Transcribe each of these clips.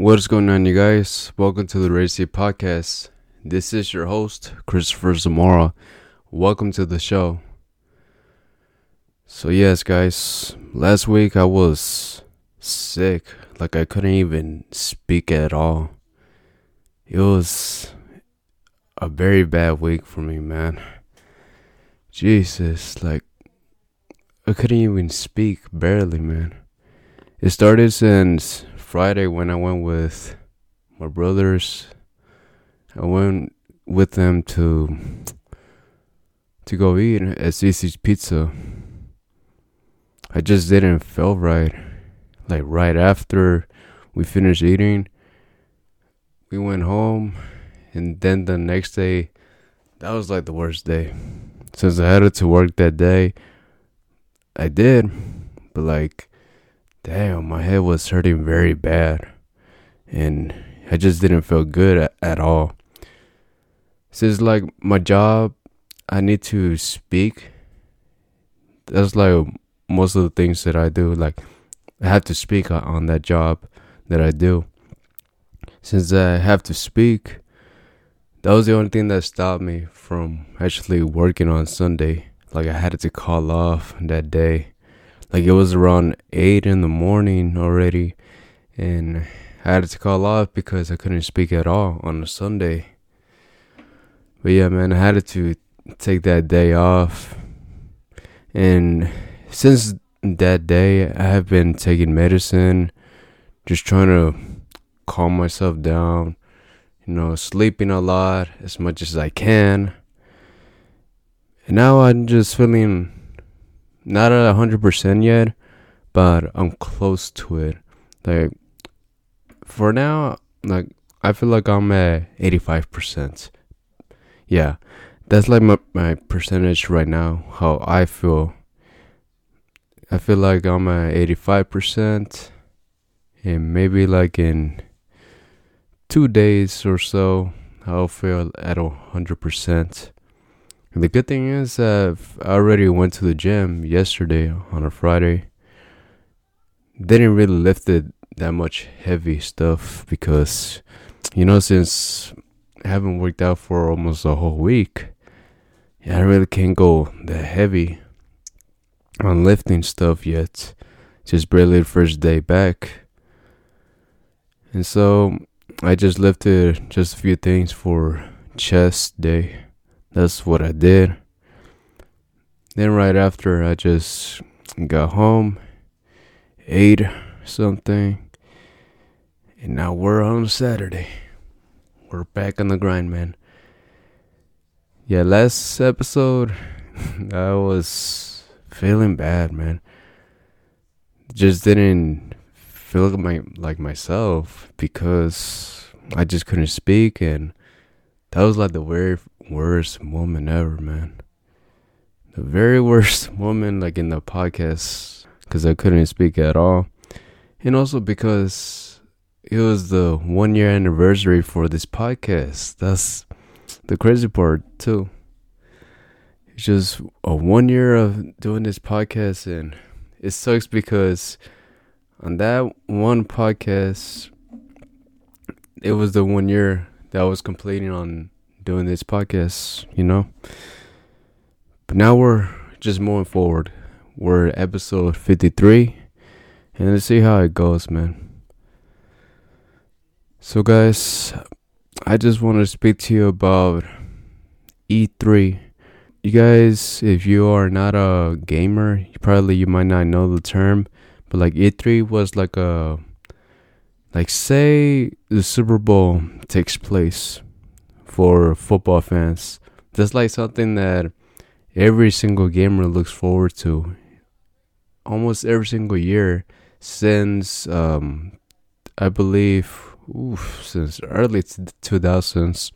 What's going on, you guys? Welcome to the Racy Podcast. This is your host, Cristopher Zamora. Welcome to the show. So, yes, guys, last week I was sick. Like, I couldn't even speak at all. It was a very bad week for me, man. Jesus, like, I couldn't even speak, barely, man. It started since Friday when I went with my brothers. I went with them to to go eat at Cici's Pizza. I just didn't feel right. Like right after we finished eating, we went home, and then the next day, that was like the worst day. Since I had to work that day, I did, but like damn, my head was hurting very bad. And I just didn't feel good at, at all. Since like my job, I need to speak. That's like most of the things that I do. Like I have to speak on that job that I do. Since I have to speak, that was the only thing that stopped me from actually working on Sunday. Like I had to call off that day like it was around eight in the morning already, and I had to call off because I couldn't speak at all on a Sunday. But yeah, man, I had to take that day off, and since that day, I have been taking medicine, just trying to calm myself down. You know, sleeping a lot as much as I can. And now I'm just feeling not at hundred percent yet, but I'm close to it. Like for now, like I feel like I'm at eighty five percent. Yeah, that's like my my percentage right now. How I feel. I feel like I'm at eighty five percent, and maybe like in two days or so, I'll feel at hundred percent. And the good thing is that I already went to the gym yesterday on a Friday. Didn't really lift it that much heavy stuff because, you know, since I haven't worked out for almost a whole week, I really can't go that heavy on lifting stuff yet. Just barely the first day back. And so I just lifted just a few things for chest day. That's what I did. Then, right after, I just got home, ate something, and now we're on Saturday. We're back on the grind, man. Yeah, last episode, I was feeling bad, man. Just didn't feel like, my, like myself because I just couldn't speak, and that was like the very worst woman ever, man. The very worst woman, like in the podcast, because I couldn't speak at all. And also because it was the one year anniversary for this podcast. That's the crazy part, too. It's just a one year of doing this podcast, and it sucks because on that one podcast, it was the one year that I was completing on doing this podcast, you know. But now we're just moving forward. We're episode 53, and let's see how it goes, man. So, guys, I just want to speak to you about E3. You guys, if you are not a gamer, probably you might not know the term, but like E3 was like a like say the Super Bowl takes place for football fans. That's like something that every single gamer looks forward to. Almost every single year since um, I believe oof, since early 2000s.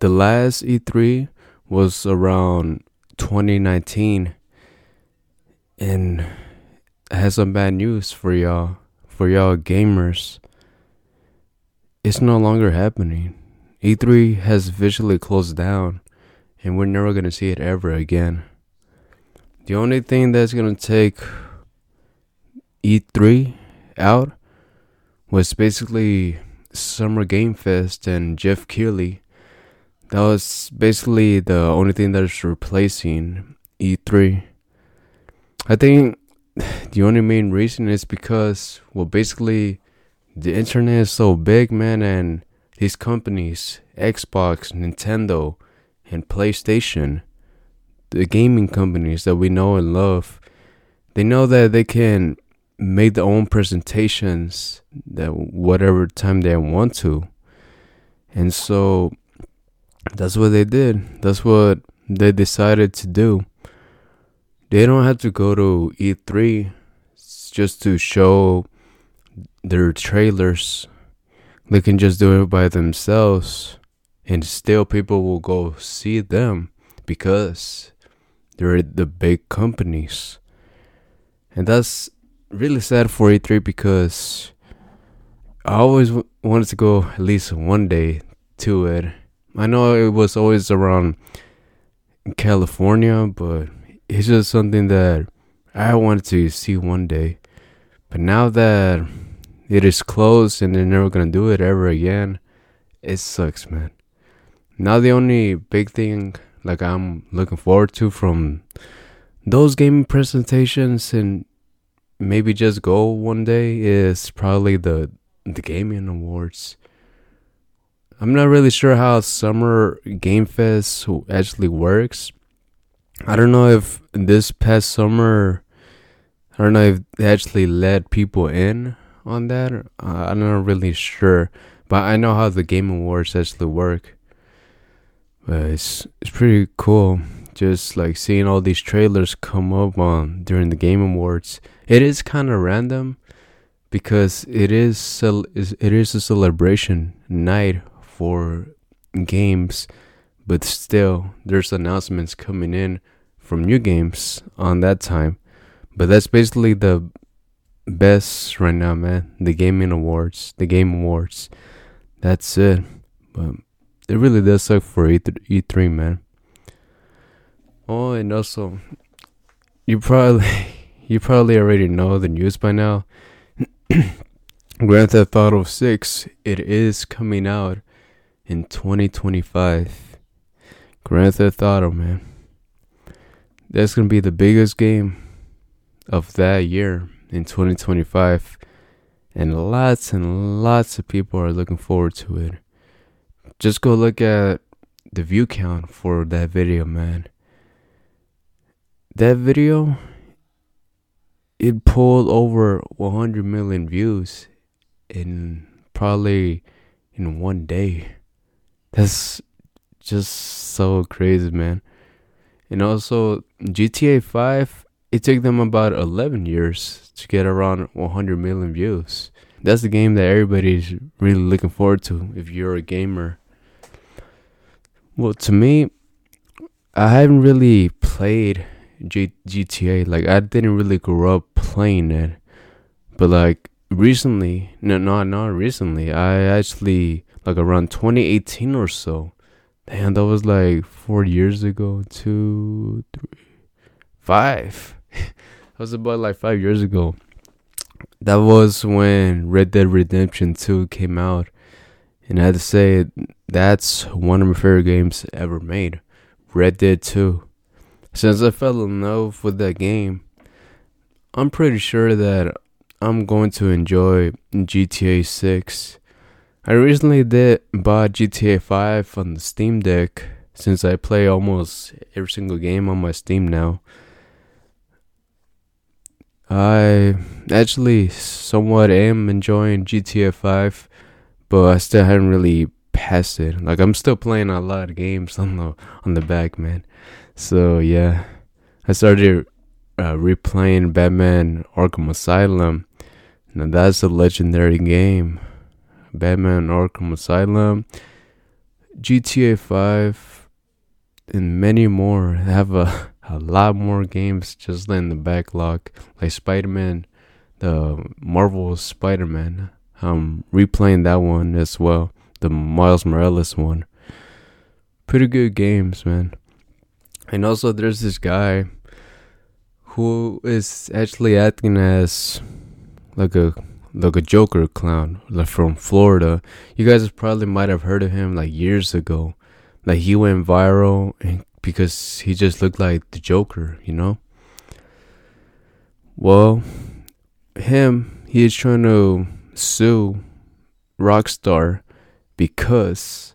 The last E3 was around 2019 and I have some bad news for y'all for y'all gamers. It's no longer happening. E3 has visually closed down, and we're never going to see it ever again. The only thing that's going to take E3 out was basically Summer Game Fest and Geoff Keighley. That was basically the only thing that's replacing E3. I think the only main reason is because, well, basically, the internet is so big, man, and these companies, Xbox, Nintendo, and PlayStation, the gaming companies that we know and love, they know that they can make their own presentations that whatever time they want to. And so that's what they did. That's what they decided to do. They don't have to go to E3 just to show their trailers. They can just do it by themselves and still people will go see them because they're the big companies. And that's really sad for E3 because I always w- wanted to go at least one day to it. I know it was always around California, but it's just something that I wanted to see one day. But now that it is closed and they're never gonna do it ever again, it sucks, man. Now the only big thing like I'm looking forward to from those gaming presentations and maybe just go one day is probably the the gaming awards. I'm not really sure how Summer Game Fest actually works. I don't know if this past summer, I don't know if they actually let people in on that. Uh, I'm not really sure, but I know how the Game Awards actually work. But it's it's pretty cool, just like seeing all these trailers come up on during the Game Awards it is kind of random because it is it is a celebration night for games, but still there's announcements coming in from new games on that time. But that's basically the best right now, man. The gaming awards, the game awards. That's it. But it really does suck for E3, E3 man. Oh, and also, you probably you probably already know the news by now. Grand Theft Auto 6, it is coming out in 2025. Grand Theft Auto, man. That's going to be the biggest game of that year in 2025. And lots and lots of people are looking forward to it. Just go look at the view count for that video, man. That video it pulled over 100 million views in probably in one day. That's just so crazy, man. And also GTA 5, it took them about 11 years to get around 100 million views. That's the game that everybody's really looking forward to if you're a gamer. Well, to me, I haven't really played G- GTA. Like I didn't really grow up playing it, but like recently, no, not not recently. I actually like around 2018 or so. Damn, that was like four years ago. Two, three, five. that was about like five years ago. That was when Red Dead Redemption 2 came out. And I had to say, that's one of my favorite games ever made. Red Dead 2. Since I fell in love with that game, I'm pretty sure that I'm going to enjoy GTA 6. I recently did buy GTA 5 on the Steam Deck since I play almost every single game on my Steam now. I actually somewhat am enjoying GTA 5, but I still haven't really passed it. Like I'm still playing a lot of games on the on the back, man. So yeah, I started uh, replaying Batman Arkham Asylum. Now that's a legendary game. Batman Arkham Asylum, GTA 5, and many more. Have a, a lot more games just in the backlog, like Spider Man, the Marvel Spider Man. I'm replaying that one as well, the Miles Morales one. Pretty good games, man. And also, there's this guy who is actually acting as like a like a Joker clown, like from Florida. You guys probably might have heard of him like years ago. Like he went viral and because he just looked like the Joker, you know? Well, him, he is trying to sue Rockstar because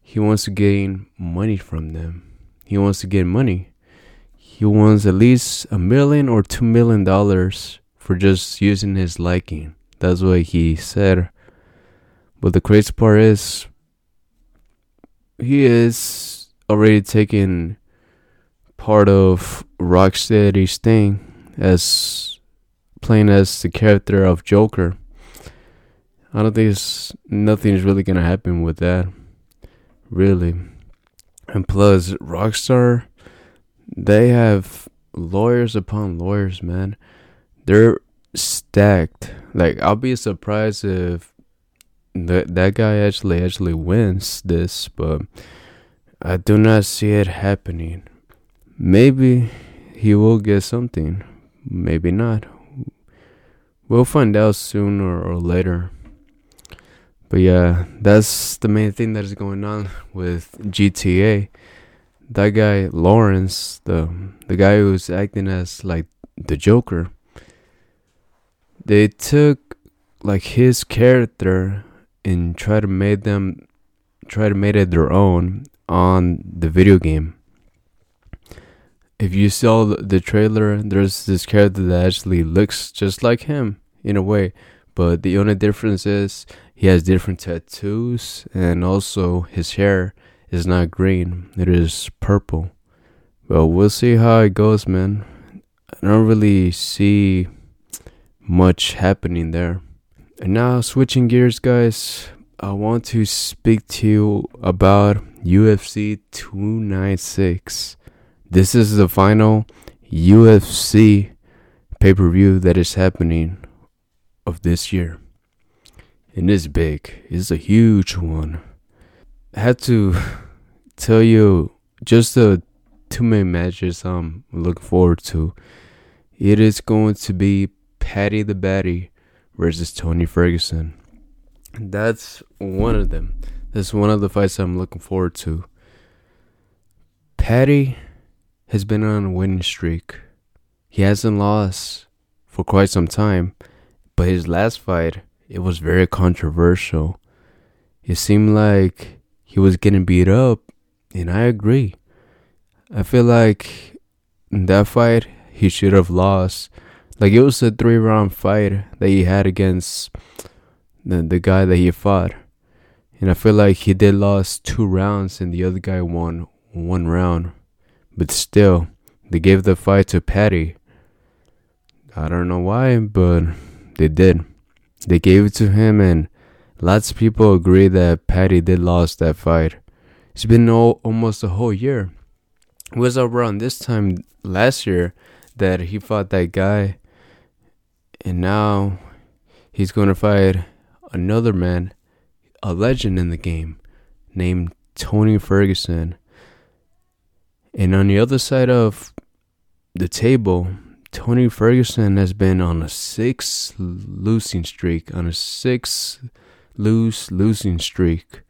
he wants to gain money from them. He wants to get money. He wants at least a million or two million dollars for just using his liking. That's what he said. But the crazy part is, he is already taken part of Rocksteady's thing as playing as the character of Joker. I don't think it's, nothing is really gonna happen with that, really. And plus, Rockstar, they have lawyers upon lawyers, man. They're stacked. Like, I'll be surprised if that that guy actually actually wins this, but I do not see it happening. Maybe he will get something, maybe not. We'll find out sooner or later. But yeah, that's the main thing that is going on with GTA. That guy Lawrence, the the guy who's acting as like the Joker, they took like his character and try to make them try to make it their own on the video game if you saw the trailer, there's this character that actually looks just like him in a way, but the only difference is he has different tattoos and also his hair is not green, it is purple. Well, we'll see how it goes, man. I don't really see much happening there. And now, switching gears, guys, I want to speak to you about UFC 296. This is the final UFC pay per view that is happening of this year. And it's big, it's a huge one. I had to tell you just the two main matches I'm looking forward to. It is going to be Paddy the Baddy versus Tony Ferguson. That's one of them. That's one of the fights I'm looking forward to. Paddy has been on a winning streak. He hasn't lost for quite some time, but his last fight, it was very controversial. It seemed like he was getting beat up, and I agree. I feel like in that fight, he should have lost. Like it was a three round fight that he had against the, the guy that he fought. And I feel like he did lost two rounds and the other guy won one round. But still, they gave the fight to Paddy. I don't know why, but they did. They gave it to him, and lots of people agree that Paddy did lost that fight. It's been all, almost a whole year. It was around this time last year that he fought that guy, and now he's going to fight another man, a legend in the game, named Tony Ferguson. And on the other side of the table, Tony Ferguson has been on a six losing streak, on a six lose losing streak.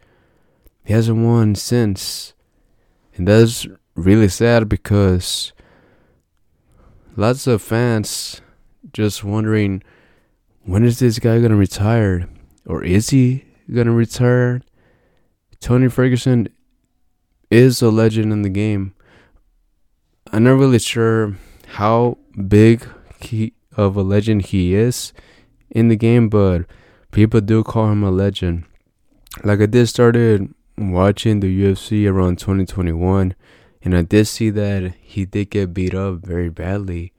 He hasn't won since. And that's really sad because lots of fans just wondering when is this guy going to retire? Or is he to return. Tony Ferguson is a legend in the game. I'm not really sure how big he of a legend he is in the game, but people do call him a legend. Like I did started watching the UFC around 2021, and I did see that he did get beat up very badly.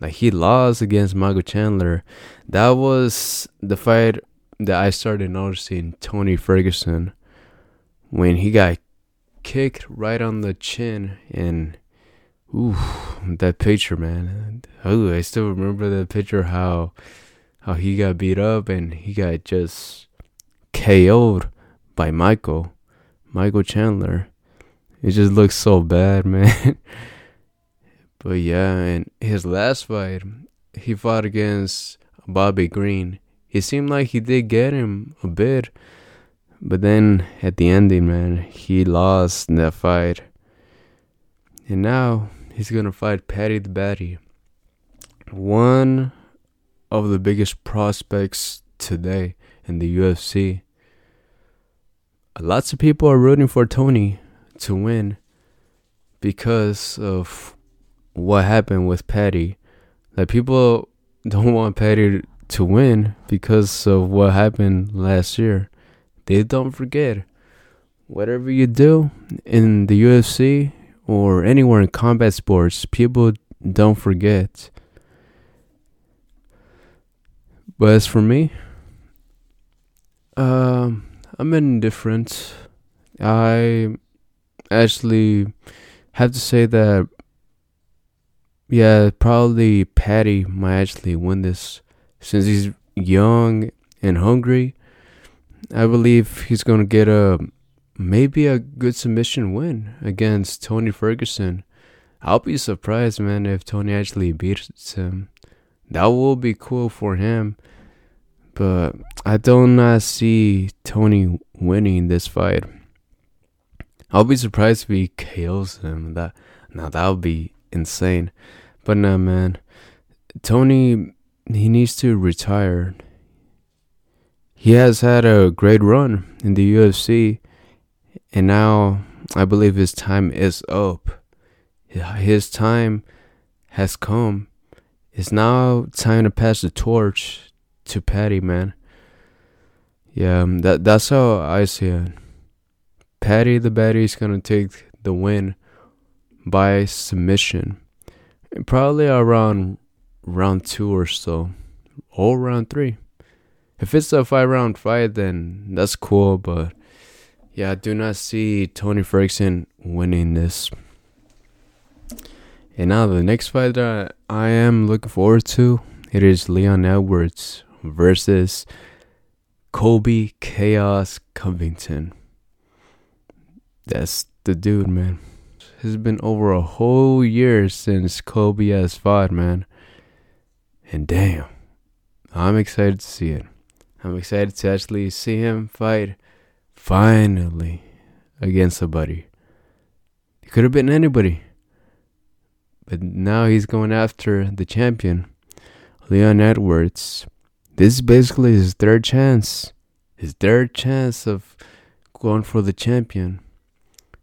Like he lost against Michael Chandler. That was the fight that I started noticing Tony Ferguson when he got kicked right on the chin and Ooh, that picture, man. Oh, I still remember that picture. How how he got beat up and he got just KO'd by Michael, Michael Chandler. It just looks so bad, man. but yeah, and his last fight, he fought against Bobby Green. It seemed like he did get him a bit, but then at the ending, man, he lost that fight. And now he's gonna fight Paddy the Baddy, One of the biggest prospects today in the UFC. Lots of people are rooting for Tony to win because of what happened with Paddy. Like people don't want Paddy to win because of what happened last year. They don't forget. Whatever you do in the UFC or anywhere in combat sports, people don't forget. But as for me, um, I'm indifferent. I actually have to say that, yeah, probably Paddy might actually win this since he's young and hungry. I believe he's gonna get a maybe a good submission win against Tony Ferguson. I'll be surprised, man, if Tony actually beats him. That will be cool for him. But I do not see Tony winning this fight. I'll be surprised if he kills him. That now that would be insane. But nah, man, Tony he needs to retire. He has had a great run in the UFC, and now I believe his time is up. His time has come. It's now time to pass the torch to Paddy, man. Yeah, um, that that's how I see it. Paddy the is gonna take the win by submission, probably around round two or so, or round three. If it's a five round fight, then that's cool. But yeah, I do not see Tony Ferguson winning this. And now the next fight that I am looking forward to it is Leon Edwards versus Colby Chaos Covington. That's the dude, man. It's been over a whole year since Colby has fought, man. And damn, I'm excited to see it. I'm excited to actually see him fight finally against somebody. It could have been anybody. But now he's going after the champion, Leon Edwards. This is basically his third chance. His third chance of going for the champion.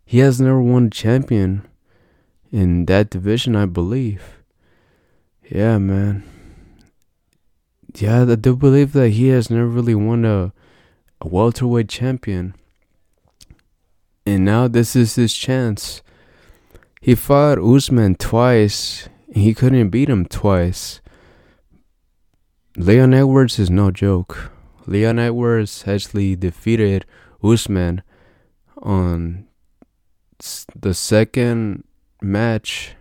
He has never won a champion in that division, I believe. Yeah, man. Yeah, I do believe that he has never really won a, a welterweight champion. And now this is his chance. He fought Usman twice, and he couldn't beat him twice. Leon Edwards is no joke. Leon Edwards actually defeated Usman on the second match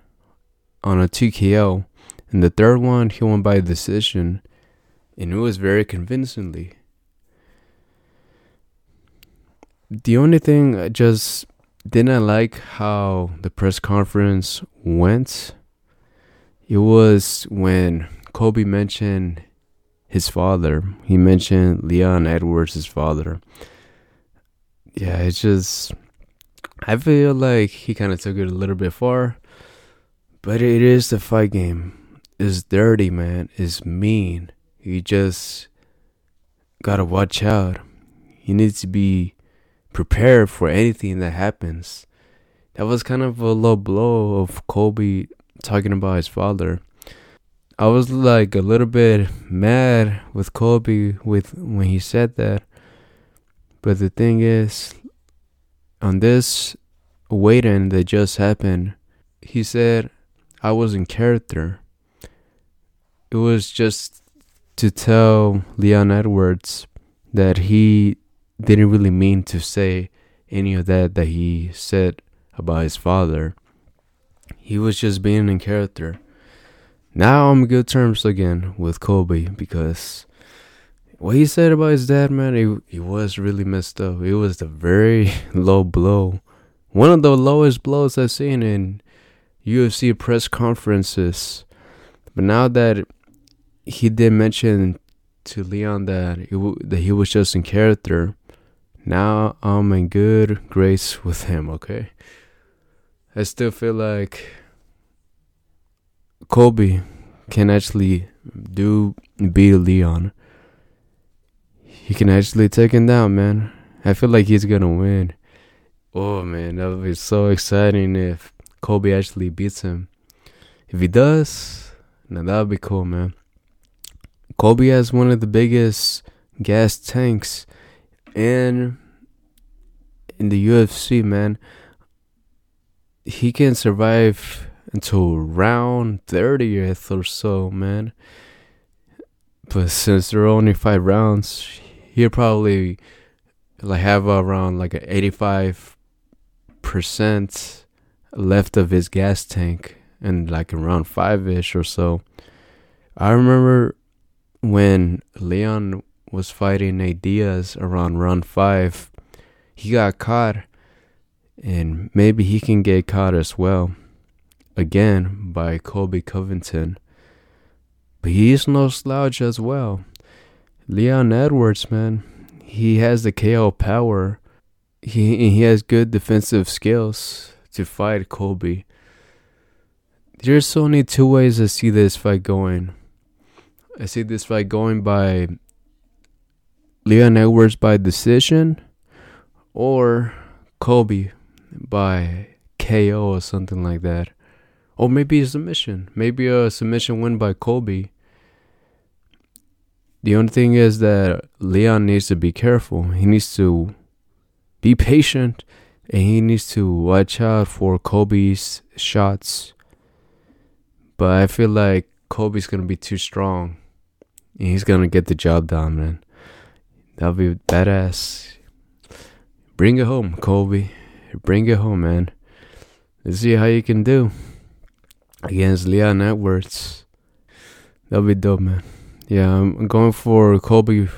on a TKO. And the third one, he won by decision. And it was very convincingly. The only thing I just didn't like how the press conference went. It was when Colby mentioned his father. He mentioned Leon Edwards' father. Yeah, it's just I feel like he kind of took it a little bit far, but it is the fight game. It's dirty, man. It's mean. You just gotta watch out. You need to be prepared for anything that happens. That was kind of a low blow of Colby talking about his father. I was like a little bit mad with Colby with when he said that. But the thing is, on this waiting that just happened, he said I was in character. It was just to tell Leon Edwards that he didn't really mean to say any of that that he said about his father. He was just being in character. Now I'm good terms again with Colby because what he said about his dad, man, he, he was really messed up. It was a very low blow. One of the lowest blows I've seen in UFC press conferences. But now that he did mention to Leon that he w- that he was just in character. Now I'm in good grace with him. Okay, I still feel like Colby can actually do beat Leon. He can actually take him down, man. I feel like he's gonna win. Oh man, that would be so exciting if Colby actually beats him. If he does, now that would be cool, man. Colby has one of the biggest gas tanks in in the UFC, man. He can survive until round 30th or so, man. But since there are only five rounds, he'll probably like have around like an 85 percent left of his gas tank and like around five ish or so. I remember when Leon was fighting Nate Diaz around round five, he got caught, and maybe he can get caught as well again by Colby Covington. But he's no slouch as well. Leon Edwards, man, he has the KO power. He he has good defensive skills to fight Colby. There's only two ways I see this fight going. I see this fight going by Leon Edwards by decision or Colby by KO or something like that. Or maybe a submission. Maybe a submission win by Colby. The only thing is that Leon needs to be careful. He needs to be patient and he needs to watch out for Colby's shots. But I feel like Colby's gonna be too strong. He's gonna get the job done, man. That'll be badass. Bring it home, Colby. Bring it home, man. Let's see how you can do against Leon Edwards. That'll be dope, man. Yeah, I'm going for Colby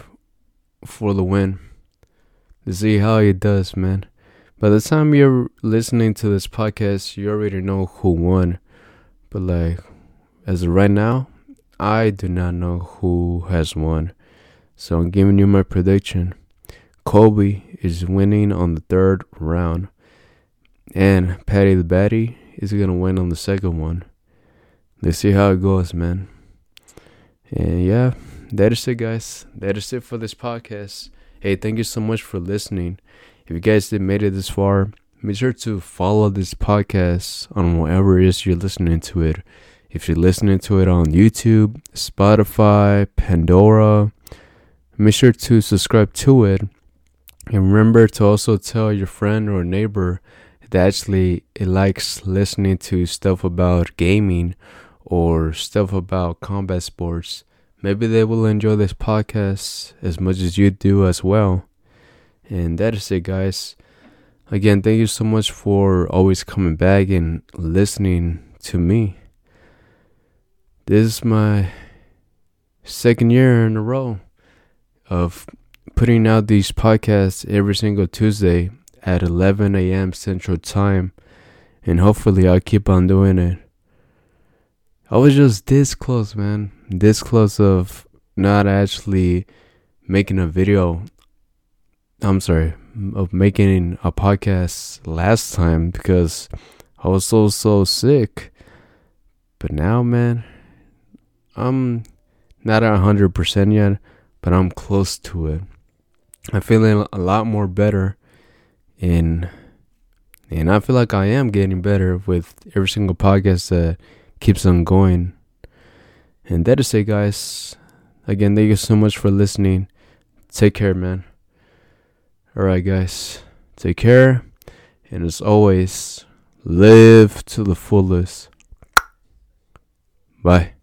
for the win. Let's see how he does, man. By the time you're listening to this podcast, you already know who won. But like, as of right now, I do not know who has won. So I'm giving you my prediction. Colby is winning on the third round. And Paddy the Baddy is gonna win on the second one. Let's see how it goes, man. And yeah, that is it, guys. That is it for this podcast. Hey, thank you so much for listening. If you guys did made it this far, make sure to follow this podcast on whatever it is you're listening to it. If you're listening to it on YouTube, Spotify, Pandora, make sure to subscribe to it. And remember to also tell your friend or neighbor that actually likes listening to stuff about gaming or stuff about combat sports, maybe they will enjoy this podcast as much as you do as well. And that is it, guys. Again, thank you so much for always coming back and listening to me. This is my second year in a row of putting out these podcasts every single Tuesday at 11 a.m. Central Time. And hopefully, I'll keep on doing it. I was just this close, man. This close of not actually making a video. I'm sorry, of making a podcast last time because I was so, so sick. But now, man, I'm not a 100% yet, but I'm close to it. I'm feeling a lot more better and and I feel like I am getting better with every single podcast that keeps on going. And that is it, guys. Again, thank you so much for listening. Take care, man. Alright, guys. Take care. And as always, live to the fullest. Bye.